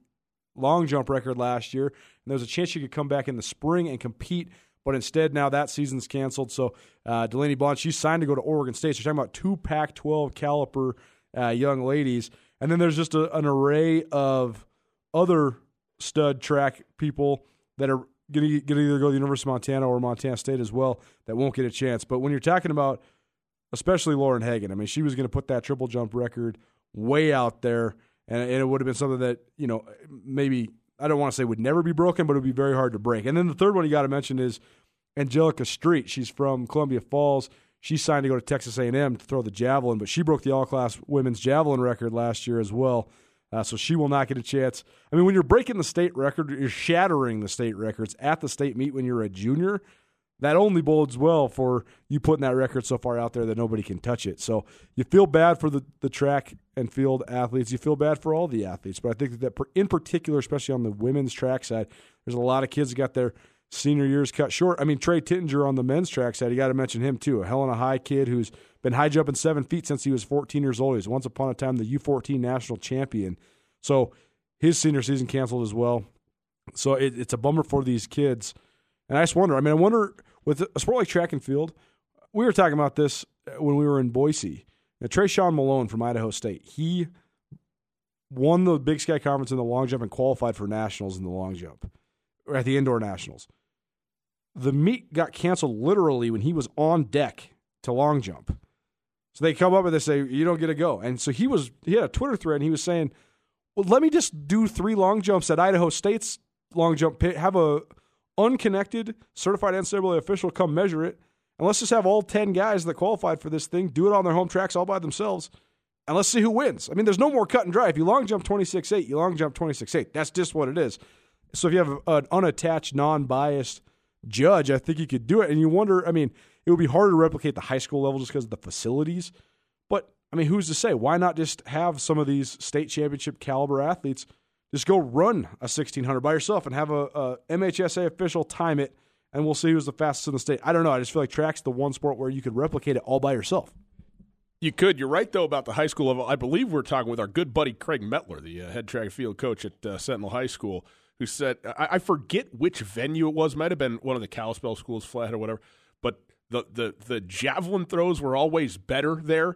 long jump record last year, and there's a chance she could come back in the spring and compete but instead now that season's canceled. So uh, Delaney Bond, she's signed to go to Oregon State. So you're talking about two Pac-12 caliber uh, young ladies, and then there's just a, an array of other stud track people that are going to either go to the University of Montana or Montana State as well that won't get a chance. But when you're talking about, especially Lauren Hagan, I mean, she was going to put that triple jump record way out there, and, and it would have been something that you know maybe I don't want to say would never be broken, but it would be very hard to break. And then the third one you got to mention is Angelica Street. She's from Columbia Falls. She signed to go to Texas A&M to throw the javelin, but she broke the all-class women's javelin record last year as well. Uh, so she will not get a chance. I mean, when you're breaking the state record, you're shattering the state records at the state meet when you're a junior that only bodes well for you putting that record so far out there that nobody can touch it. So you feel bad for the, the track and field athletes. You feel bad for all the athletes. But I think that in particular, especially on the women's track side, there's a lot of kids that got their senior years cut short. I mean, Trey Tittinger on the men's track side, you got to mention him too. A Helena High kid who's been high jumping seven feet since he was 14 years old. He's once upon a time the U14 national champion. So his senior season canceled as well. So it, it's a bummer for these kids. And I just wonder. I mean, I wonder with a sport like track and field. We were talking about this uh, when we were in Boise. Now, Trayshawn Malone from Idaho State, he won the Big Sky Conference in the long jump and qualified for nationals in the long jump, or at the indoor nationals. The meet got canceled literally when he was on deck to long jump. So they come up and they say, "You don't get to go." And so he was he had a Twitter thread and he was saying, "Well, let me just do three long jumps at Idaho State's long jump pit. Have a unconnected certified NCAA official come measure it. And let's just have all 10 guys that qualified for this thing do it on their home tracks all by themselves. And let's see who wins. I mean, there's no more cut and dry. If you long jump 26 8, you long jump 26 8. That's just what it is. So if you have an unattached, non biased judge, I think you could do it. And you wonder, I mean, it would be harder to replicate the high school level just because of the facilities. But I mean, who's to say? Why not just have some of these state championship caliber athletes just go run a 1600 by yourself and have a, a MHSA official time it, and we'll see who's the fastest in the state. I don't know. I just feel like track's the one sport where you could replicate it all by yourself. You could. You're right, though, about the high school level. I believe we're talking with our good buddy Craig Metler, the uh, head track and field coach at uh, Sentinel High School, who said, I, I, forget which venue it was, might have been one of the Kalispell schools, flat or whatever, but the, the, the javelin throws were always better there.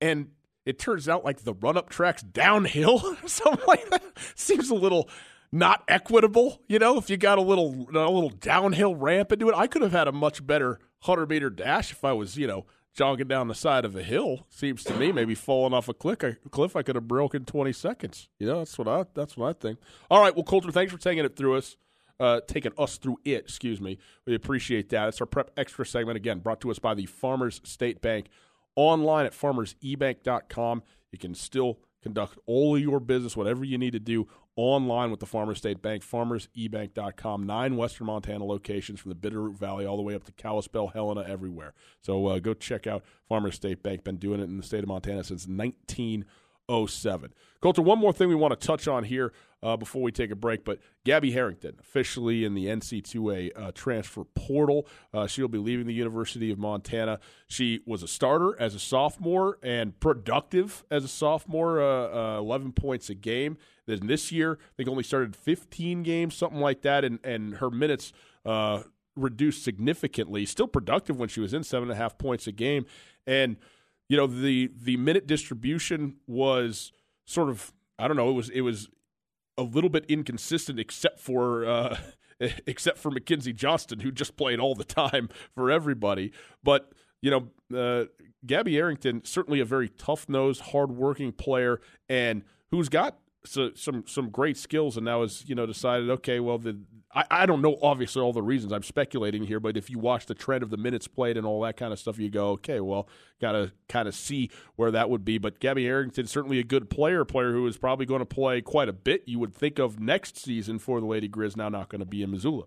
And it turns out like the run up tracks downhill [laughs] or something like that seems a little not equitable. You know, if you got a little a little downhill ramp into it, I could have had a much better hundred meter dash if I was you know jogging down the side of a hill. Seems to me maybe falling off a cliff, a cliff I could have broken twenty seconds. You know, that's what I that's what I think. All right, well, Colter, thanks for taking it through us. Uh, taking us through it, excuse me. We appreciate that. It's our Prep Extra segment, again, brought to us by the Farmers State Bank online at farmersebank.com. You can still conduct all of your business, whatever you need to do, online with the Farmers State Bank, farmersebank.com. Nine Western Montana locations from the Bitterroot Valley all the way up to Kalispell, Helena, everywhere. So uh, go check out Farmers State Bank. Been doing it in the state of Montana since 1907. Colter, one more thing we want to touch on here uh, before we take a break. But Gabby Harrington, officially in the NC2A uh, transfer portal, uh, she'll be leaving the University of Montana. She was a starter as a sophomore and productive as a sophomore, uh, uh, 11 points a game. Then this year, I think only started 15 games, something like that, and, and her minutes uh, reduced significantly. Still productive when she was in seven and a half points a game, and you know the the minute distribution was sort of I don't know it was it was a little bit inconsistent, except for uh, [laughs] except for McKenzie Johnston, who just played all the time for everybody. But you know, uh, Gabby Harrington certainly a very tough nosed, hardworking player, and who's got so, some some great skills, and now has you know decided, okay, well, the I, I don't know obviously all the reasons. I'm speculating here, but if you watch the trend of the minutes played and all that kind of stuff, you go, okay, well, got to kind of see where that would be. But Gabby Harrington certainly a good player, player who is probably going to play quite a bit. You would think of next season for the Lady Grizz, now not going to be in Missoula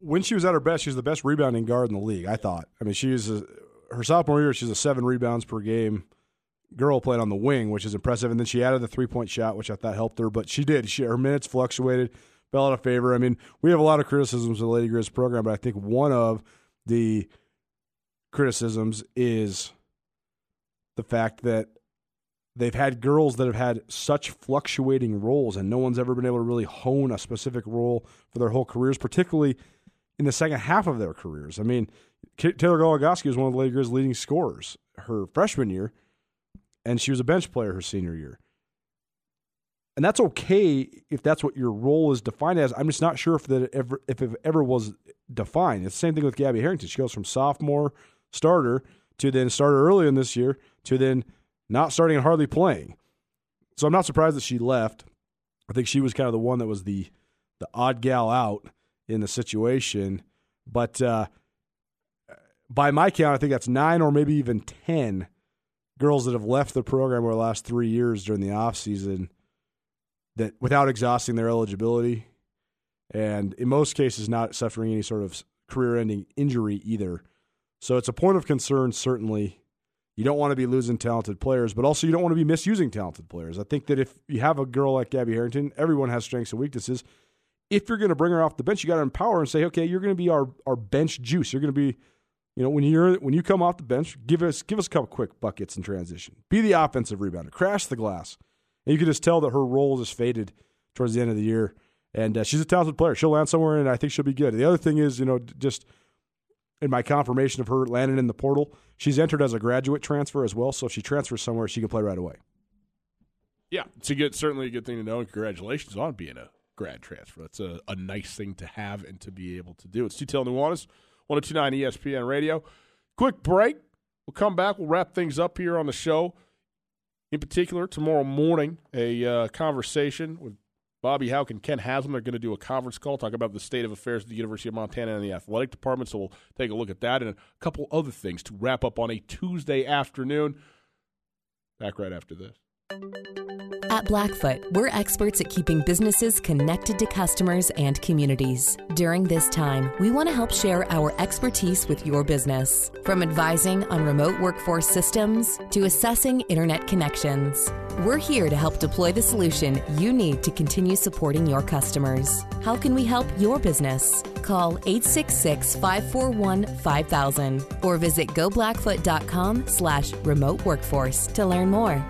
when she was at her best, she was the best rebounding guard in the league. I thought. I mean, she was a, her sophomore year. She's a seven rebounds per game girl played on the wing, which is impressive. And then she added the three point shot, which I thought helped her. But she did. She, her minutes fluctuated, fell out of favor. I mean, we have a lot of criticisms of the Lady Grizz program, but I think one of the criticisms is the fact that they've had girls that have had such fluctuating roles, and no one's ever been able to really hone a specific role for their whole careers, particularly in the second half of their careers. I mean, Taylor Goligoski was one of the Lady Grizz leading scorers her freshman year and she was a bench player her senior year. And that's okay if that's what your role is defined as. I'm just not sure if that ever if it ever was defined. It's the same thing with Gabby Harrington. She goes from sophomore starter to then starter early in this year to then not starting and hardly playing. So I'm not surprised that she left. I think she was kind of the one that was the the odd gal out in the situation. But uh, by my count, I think that's nine or maybe even ten girls that have left the program over the last three years during the off season that without exhausting their eligibility and in most cases not suffering any sort of career ending injury either. So it's a point of concern, certainly. You don't want to be losing talented players, but also you don't want to be misusing talented players. I think that if you have a girl like Gabby Harrington, everyone has strengths and weaknesses. If you're going to bring her off the bench, you got to empower and say, okay, you're going to be our, our bench juice. You're going to be you know, when you're when you come off the bench, give us give us a couple quick buckets in transition. Be the offensive rebounder, crash the glass, and you can just tell that her role is faded towards the end of the year. And uh, she's a talented player. She'll land somewhere, and I think she'll be good. The other thing is, you know, just in my confirmation of her landing in the portal, she's entered as a graduate transfer as well. So if she transfers somewhere, she can play right away. Yeah, it's a good, certainly a good thing to know. And congratulations on being a grad transfer. That's a, a nice thing to have and to be able to do. It's Tutel Nuanez. 1029 ESPN Radio. Quick break. We'll come back. We'll wrap things up here on the show. In particular, tomorrow morning, a uh, conversation with Bobby Hauck and Kent Haslam. They're going to do a conference call, talk about the state of affairs at the University of Montana and the athletic department. So we'll take a look at that and a couple other things to wrap up on a Tuesday afternoon. Back right after this. At Blackfoot, we're experts at keeping businesses connected to customers and communities. During this time, we want to help share our expertise with your business. From advising on remote workforce systems to assessing internet connections, we're here to help deploy the solution you need to continue supporting your customers. How can we help your business? Call 866 541 5000 or visit goblackfoot.com slash remote workforce to learn more.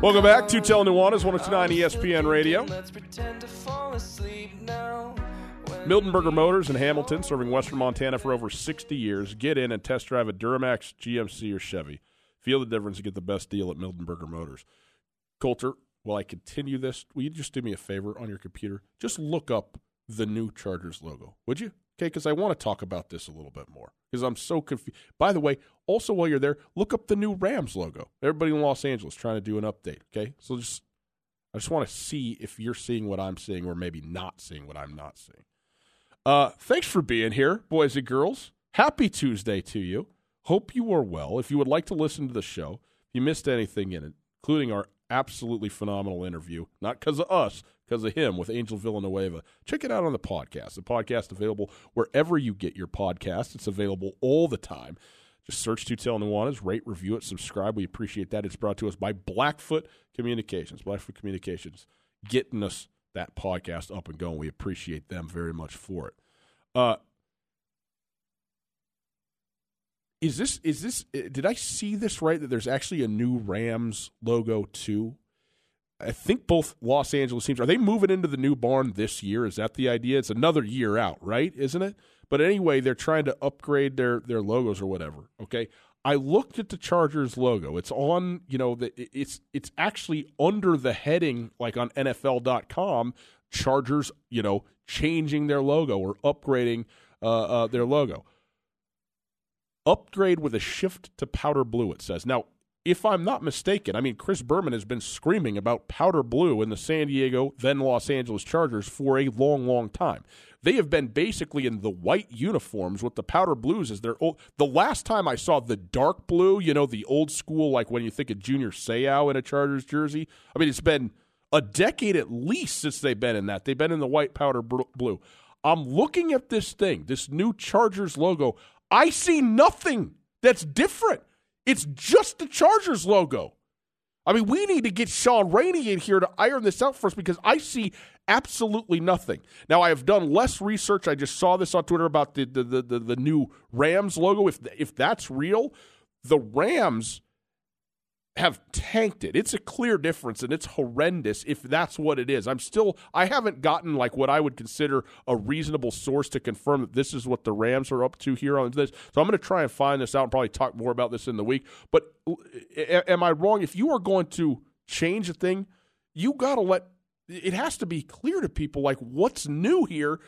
Welcome back to Tell Nuanez, 1029 ESPN Radio. Milton Motors in Hamilton, serving Western Montana for over 60 years. Get in and test drive a Duramax, GMC, or Chevy. Feel the difference and get the best deal at Milton Motors. Colter, while I continue this, will you just do me a favor on your computer? Just look up the new Chargers logo, would you? Okay, because I want to talk about this a little bit more because I'm so confused. By the way, also while you're there, look up the new Rams logo. Everybody in Los Angeles trying to do an update. Okay, so just I just want to see if you're seeing what I'm seeing or maybe not seeing what I'm not seeing. Uh, thanks for being here, boys and girls. Happy Tuesday to you. Hope you are well. If you would like to listen to the show, if you missed anything in it, including our absolutely phenomenal interview, not because of us, because of him with Angel Villanueva. Check it out on the podcast. The podcast available wherever you get your podcast. It's available all the time. Just search Tutel Nuanez, rate, review it, subscribe. We appreciate that. It's brought to us by Blackfoot Communications. Blackfoot Communications getting us that podcast up and going. We appreciate them very much for it. Uh, is this is this did I see this right that there's actually a new Rams logo too? I think both Los Angeles teams are they moving into the new barn this year? Is that the idea? It's another year out, right? Isn't it? But anyway, they're trying to upgrade their their logos or whatever. Okay. I looked at the Chargers logo. It's on, you know, the, it's it's actually under the heading like on NFL.com. Chargers, you know, changing their logo or upgrading uh, uh, their logo. Upgrade with a shift to powder blue. It says now if I'm not mistaken, I mean, Chris Berman has been screaming about powder blue in the San Diego, then Los Angeles Chargers for a long, long time. They have been basically in the white uniforms with the powder blues as their old. The last time I saw the dark blue, you know, the old school, like when you think of Junior Seau in a Chargers jersey, I mean, it's been a decade at least since they've been in that. They've been in the white powder blue. I'm looking at this thing, this new Chargers logo. I see nothing that's different. It's just the Chargers logo. I mean, we need to get Sean Rainey in here to iron this out for us because I see absolutely nothing. Now, I have done less research. I just saw this on Twitter about the the the, the, the new Rams logo. If if that's real, the Rams have tanked it. It's a clear difference and it's horrendous if that's what it is. I'm still I haven't gotten like what I would consider a reasonable source to confirm that this is what the Rams are up to here on this. So I'm going to try and find this out and probably talk more about this in the week. But am I wrong if you are going to change a thing, you got to let it has to be clear to people like what's new here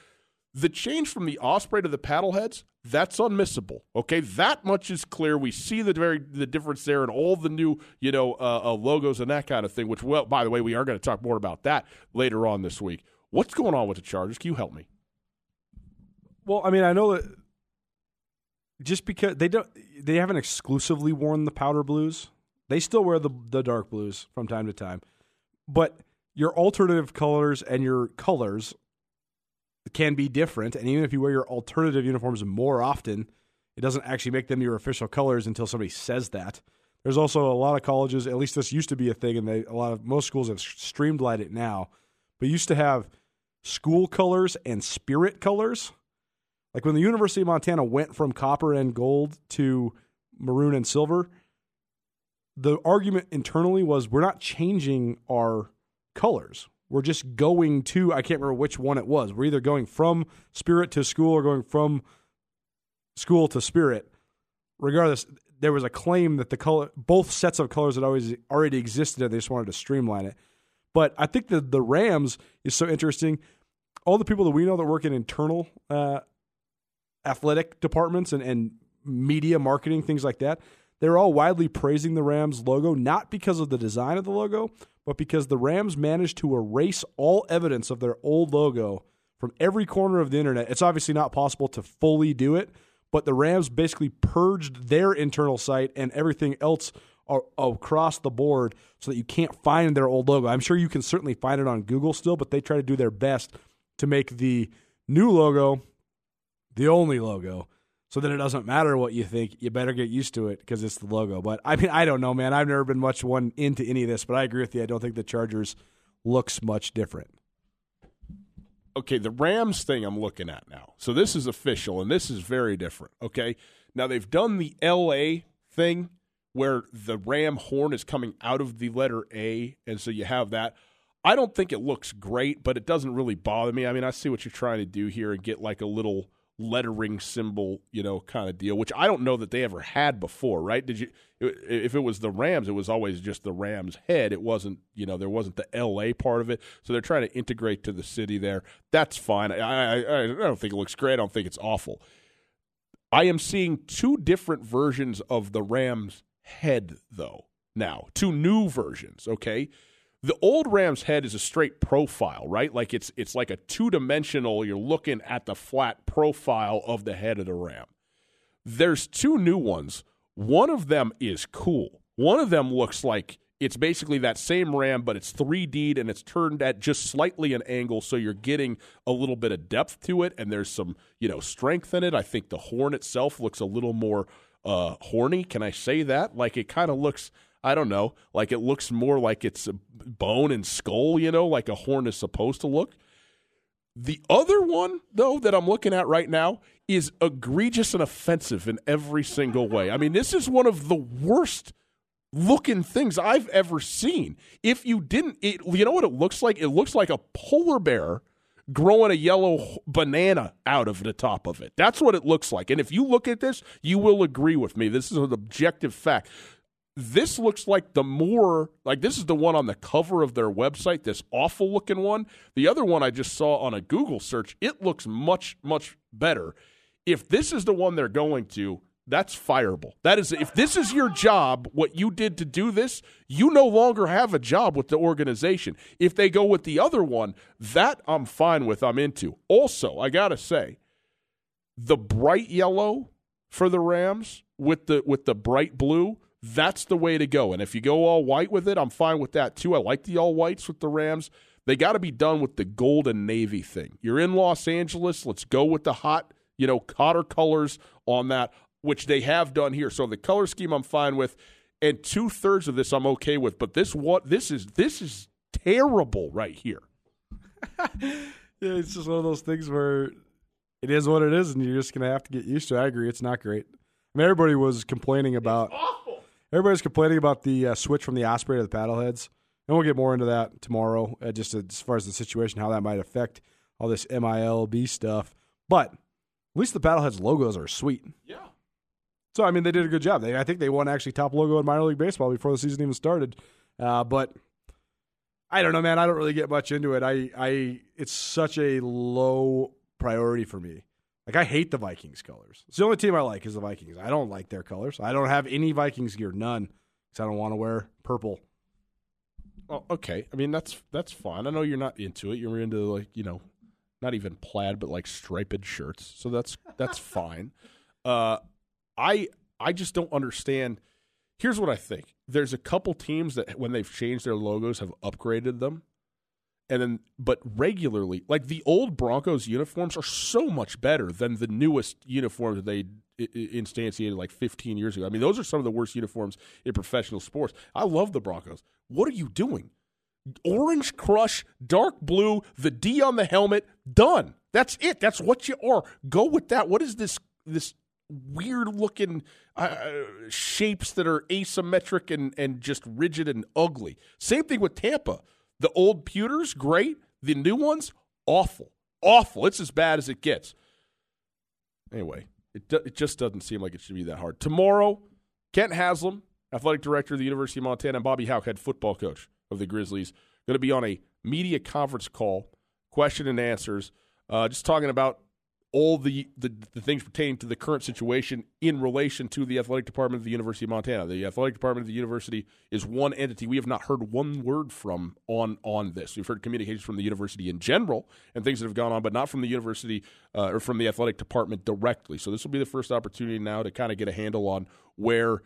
the change from the Osprey to the paddleheads, that's unmissable. Okay, that much is clear. We see the very the difference there and all the new you know uh, uh, logos and that kind of thing. Which, well, by the way, we are going to talk more about that later on this week. What's going on with the Chargers? Can you help me? Well, I mean, I know that just because they don't, they haven't exclusively worn the powder blues. They still wear the the dark blues from time to time, but your alternative colors and your colors can be different. And even if you wear your alternative uniforms more often, it doesn't actually make them your official colors until somebody says that. There's also a lot of colleges, at least this used to be a thing, and they, a lot of most schools have streamlined it now. But used to have school colors and spirit colors. Like when the University of Montana went from copper and gold to maroon and silver, the argument internally was we're not changing our colors we're just going to I can't remember which one it was. We're either going from spirit to school or going from school to spirit. Regardless, there was a claim that the color both sets of colors had always already existed and they just wanted to streamline it. But I think that the Rams is so interesting. All the people that we know that work in internal uh, athletic departments and, and media marketing, things like that, they're all widely praising the Rams logo, not because of the design of the logo, but because the Rams managed to erase all evidence of their old logo from every corner of the internet. It's obviously not possible to fully do it, but the Rams basically purged their internal site and everything else across the board so that you can't find their old logo. I'm sure you can certainly find it on Google still, but they try to do their best to make the new logo the only logo so then it doesn't matter what you think. You better get used to it because it's the logo. But I mean, I don't know, man. I've never been much one into any of this, but I agree with you. I don't think the Chargers looks much different. Okay, the Rams thing I'm looking at now. So this is official, and this is very different. Okay, now they've done the LA thing where the Ram horn is coming out of the letter A, and so you have that. I don't think it looks great, but it doesn't really bother me. I mean, I see what you're trying to do here and get like a little lettering symbol, you know, kind of deal, which I don't know that they ever had before, right? Did you? If it was the Rams, it was always just the Rams head. It wasn't, you know, there wasn't the L.A. part of it. So they're trying to integrate to the city there. That's fine. I, I, I don't think it looks great. I don't think it's awful. I am seeing two different versions of the Rams head, though. Now, two new versions. Okay, the old Rams head is a straight profile, right? Like it's it's like a two dimensional. You're looking at the flat profile of the head of the Ram. There's two new ones. One of them is cool. One of them looks like it's basically that same ram, but it's 3D'd and it's turned at just slightly an angle, so you're getting a little bit of depth to it, and there's some you know strength in it. I think the horn itself looks a little more uh, horny. Can I say that? Like it kind of looks I don't know, like it looks more like it's a bone and skull, you know, like a horn is supposed to look. The other one, though, that I'm looking at right now is egregious and offensive in every single way. I mean, this is one of the worst looking things I've ever seen. If you didn't, it, you know what it looks like? It looks like a polar bear growing a yellow banana out of the top of it. That's what it looks like. And if you look at this, you will agree with me. This is an objective fact. This looks like the more like this is the one on the cover of their website, this awful looking one. The other one I just saw on a Google search, it looks much much better. If this is the one they're going to, that's fireable. That is if this is your job, what you did to do this, you no longer have a job with the organization. If they go with the other one, that I'm fine with, I'm into. Also, I got to say, the bright yellow for the Rams with the with the bright blue that's the way to go. And if you go all white with it, I'm fine with that too. I like the all whites with the Rams. They got to be done with the gold and navy thing. You're in Los Angeles. Let's go with the hot, you know, hotter colors on that, which they have done here. So the color scheme I'm fine with, and two thirds of this I'm okay with. But this what this is this is terrible right here. [laughs] yeah, it's just one of those things where it is what it is, and you're just gonna have to get used to. it. I agree, it's not great. I mean, everybody was complaining about Everybody's complaining about the uh, switch from the Osprey to the paddleheads, and we'll get more into that tomorrow. Uh, just as far as the situation, how that might affect all this MILB stuff. But at least the paddleheads logos are sweet. Yeah. So I mean, they did a good job. They, I think they won actually top logo in minor league baseball before the season even started. Uh, but I don't know, man. I don't really get much into it. I, I, it's such a low priority for me. Like I hate the Vikings colors. It's the only team I like is the Vikings. I don't like their colors. I don't have any Vikings gear, none, because I don't want to wear purple. Well, okay. I mean that's that's fine. I know you're not into it. You're into like you know, not even plaid, but like striped shirts. So that's that's [laughs] fine. Uh, I I just don't understand. Here's what I think. There's a couple teams that when they've changed their logos have upgraded them and then but regularly like the old broncos uniforms are so much better than the newest uniforms that they instantiated like 15 years ago. I mean those are some of the worst uniforms in professional sports. I love the broncos. What are you doing? Orange crush dark blue the d on the helmet done. That's it. That's what you are. Go with that. What is this this weird looking uh, shapes that are asymmetric and, and just rigid and ugly? Same thing with tampa the old pewters, great. The new ones, awful. Awful. It's as bad as it gets. Anyway, it, do, it just doesn't seem like it should be that hard. Tomorrow, Kent Haslam, athletic director of the University of Montana, and Bobby Hauck, head football coach of the Grizzlies, going to be on a media conference call, question and answers, uh, just talking about all the, the, the things pertaining to the current situation in relation to the athletic department of the University of Montana. The athletic department of the university is one entity we have not heard one word from on on this. We've heard communications from the university in general and things that have gone on, but not from the university uh, or from the athletic department directly. So this will be the first opportunity now to kind of get a handle on where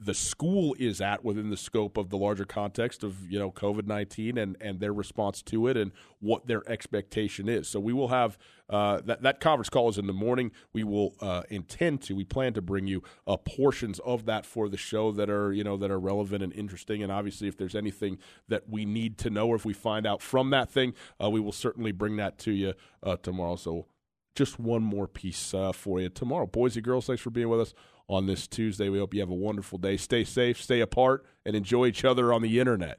the school is at within the scope of the larger context of you know COVID nineteen and and their response to it and what their expectation is. So we will have uh, that that conference call is in the morning. We will uh, intend to we plan to bring you uh, portions of that for the show that are you know that are relevant and interesting. And obviously, if there's anything that we need to know or if we find out from that thing, uh, we will certainly bring that to you uh, tomorrow. So just one more piece uh, for you tomorrow. Boys and girls, thanks for being with us on this Tuesday. We hope you have a wonderful day. Stay safe, stay apart, and enjoy each other on the internet.